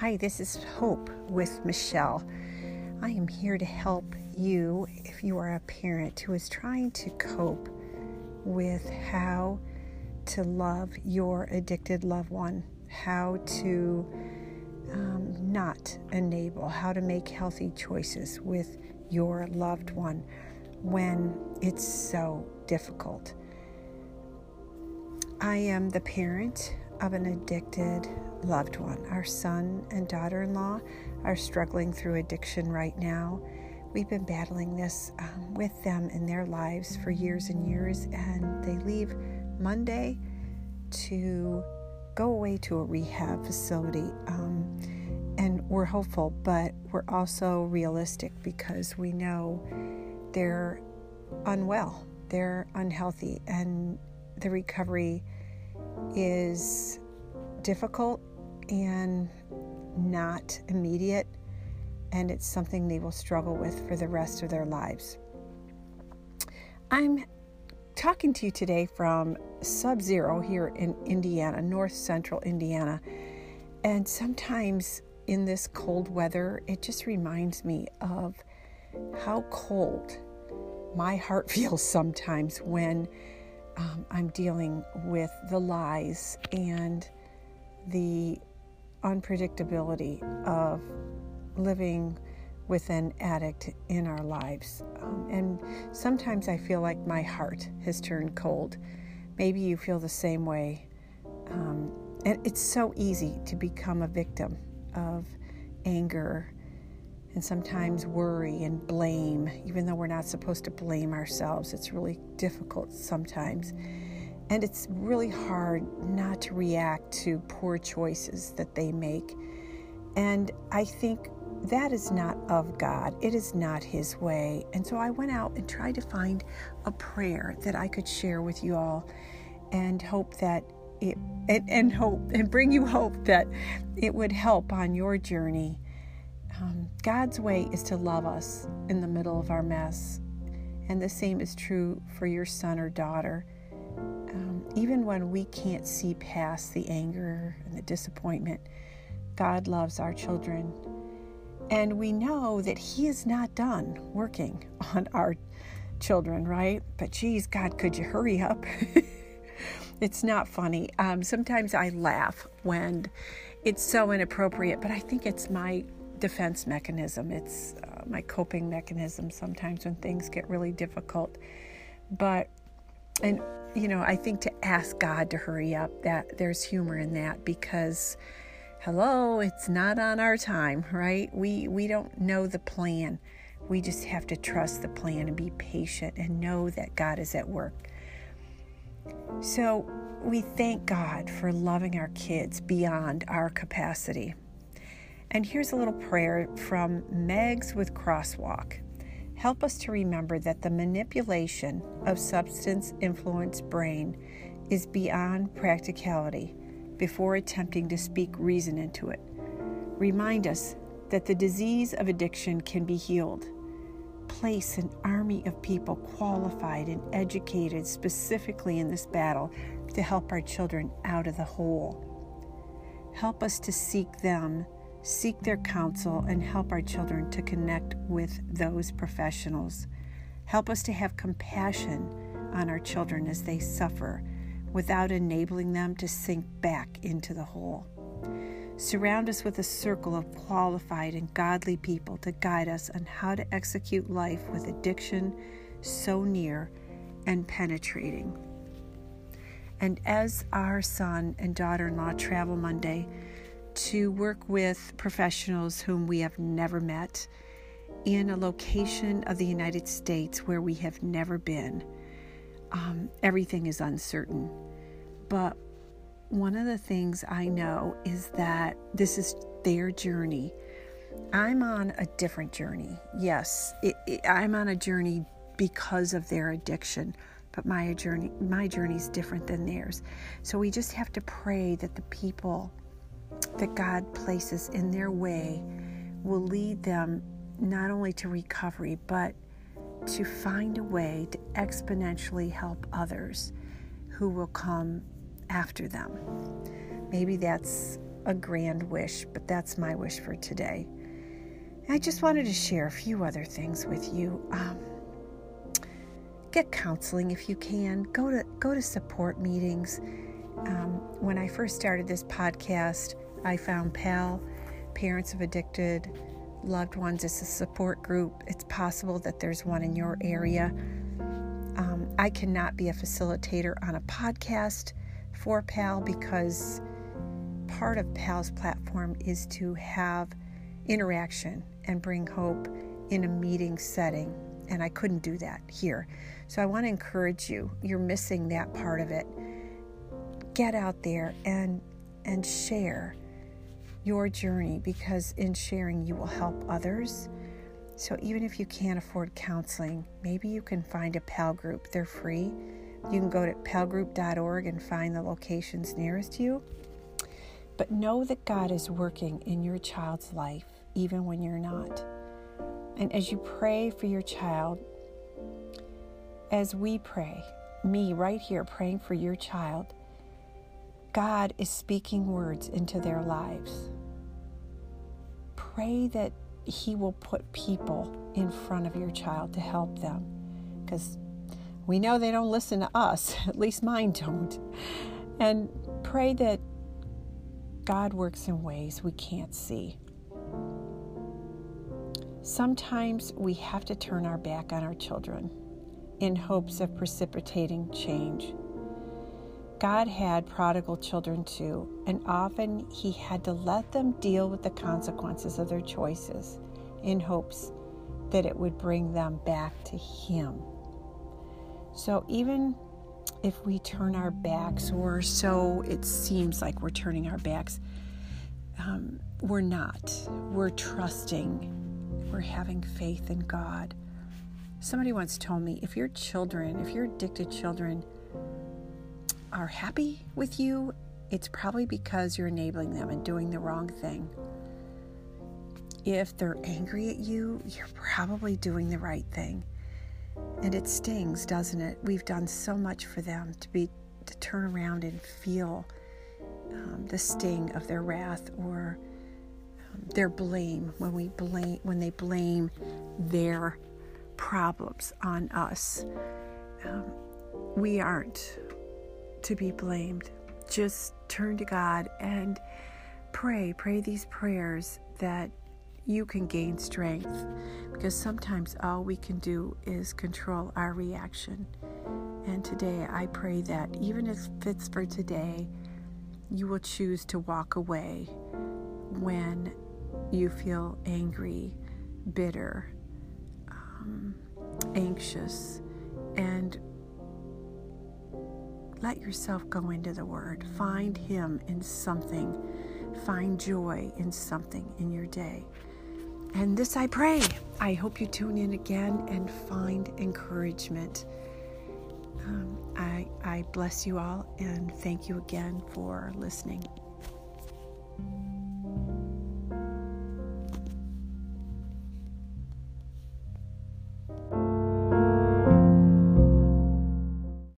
Hi, this is Hope with Michelle. I am here to help you if you are a parent who is trying to cope with how to love your addicted loved one, how to um, not enable, how to make healthy choices with your loved one when it's so difficult. I am the parent of an addicted loved one. Our son and daughter in law are struggling through addiction right now. We've been battling this um, with them in their lives for years and years, and they leave Monday to go away to a rehab facility. Um, and we're hopeful, but we're also realistic because we know they're unwell, they're unhealthy, and the recovery is difficult and not immediate, and it's something they will struggle with for the rest of their lives. I'm talking to you today from sub zero here in Indiana, north central Indiana, and sometimes in this cold weather, it just reminds me of how cold my heart feels sometimes when um, I'm dealing with the lies and the unpredictability of living with an addict in our lives. Um, and sometimes I feel like my heart has turned cold. Maybe you feel the same way. Um, and it's so easy to become a victim of anger and sometimes worry and blame, even though we're not supposed to blame ourselves. It's really difficult sometimes. And it's really hard not to react to poor choices that they make. And I think that is not of God. It is not His way. And so I went out and tried to find a prayer that I could share with you all and hope that it, and, and hope and bring you hope that it would help on your journey God's way is to love us in the middle of our mess. And the same is true for your son or daughter. Um, even when we can't see past the anger and the disappointment, God loves our children. And we know that He is not done working on our children, right? But geez, God, could you hurry up? it's not funny. Um, sometimes I laugh when it's so inappropriate, but I think it's my defense mechanism. It's uh, my coping mechanism sometimes when things get really difficult. But, and, you know, I think to ask God to hurry up, that there's humor in that because, hello, it's not on our time, right? We, we don't know the plan. We just have to trust the plan and be patient and know that God is at work. So we thank God for loving our kids beyond our capacity. And here's a little prayer from Megs with Crosswalk. Help us to remember that the manipulation of substance influenced brain is beyond practicality before attempting to speak reason into it. Remind us that the disease of addiction can be healed. Place an army of people qualified and educated specifically in this battle to help our children out of the hole. Help us to seek them seek their counsel, and help our children to connect with those professionals. Help us to have compassion on our children as they suffer without enabling them to sink back into the hole. Surround us with a circle of qualified and godly people to guide us on how to execute life with addiction so near and penetrating. And as our son and daughter in law travel Monday, to work with professionals whom we have never met in a location of the United States where we have never been. Um, everything is uncertain. But one of the things I know is that this is their journey. I'm on a different journey. Yes, it, it, I'm on a journey because of their addiction, but my journey my journey is different than theirs. So we just have to pray that the people that God places in their way will lead them not only to recovery, but to find a way to exponentially help others who will come after them. Maybe that's a grand wish, but that's my wish for today. I just wanted to share a few other things with you. Um, get counseling if you can. Go to go to support meetings. Um, when I first started this podcast, I found PAL, Parents of Addicted Loved Ones, It's a support group. It's possible that there's one in your area. Um, I cannot be a facilitator on a podcast for PAL because part of PAL's platform is to have interaction and bring hope in a meeting setting. And I couldn't do that here. So I want to encourage you. You're missing that part of it. Get out there and and share your journey because in sharing you will help others. So even if you can't afford counseling, maybe you can find a PAL group. They're free. You can go to palgroup.org and find the locations nearest you. But know that God is working in your child's life even when you're not. And as you pray for your child, as we pray, me right here praying for your child, God is speaking words into their lives. Pray that He will put people in front of your child to help them because we know they don't listen to us, at least mine don't. And pray that God works in ways we can't see. Sometimes we have to turn our back on our children in hopes of precipitating change. God had prodigal children too, and often He had to let them deal with the consequences of their choices in hopes that it would bring them back to Him. So even if we turn our backs, or so it seems like we're turning our backs, um, we're not. We're trusting we're having faith in God. Somebody once told me if your children, if your addicted children are happy with you, it's probably because you're enabling them and doing the wrong thing. If they're angry at you, you're probably doing the right thing. And it stings, doesn't it? We've done so much for them to be to turn around and feel um, the sting of their wrath or their blame when we blame when they blame their problems on us. Um, we aren't to be blamed. Just turn to God and pray. Pray these prayers that you can gain strength because sometimes all we can do is control our reaction. And today I pray that even if it's for today, you will choose to walk away when you feel angry, bitter, um, anxious, and let yourself go into the Word. Find Him in something. Find joy in something in your day. And this I pray. I hope you tune in again and find encouragement. Um, I, I bless you all and thank you again for listening.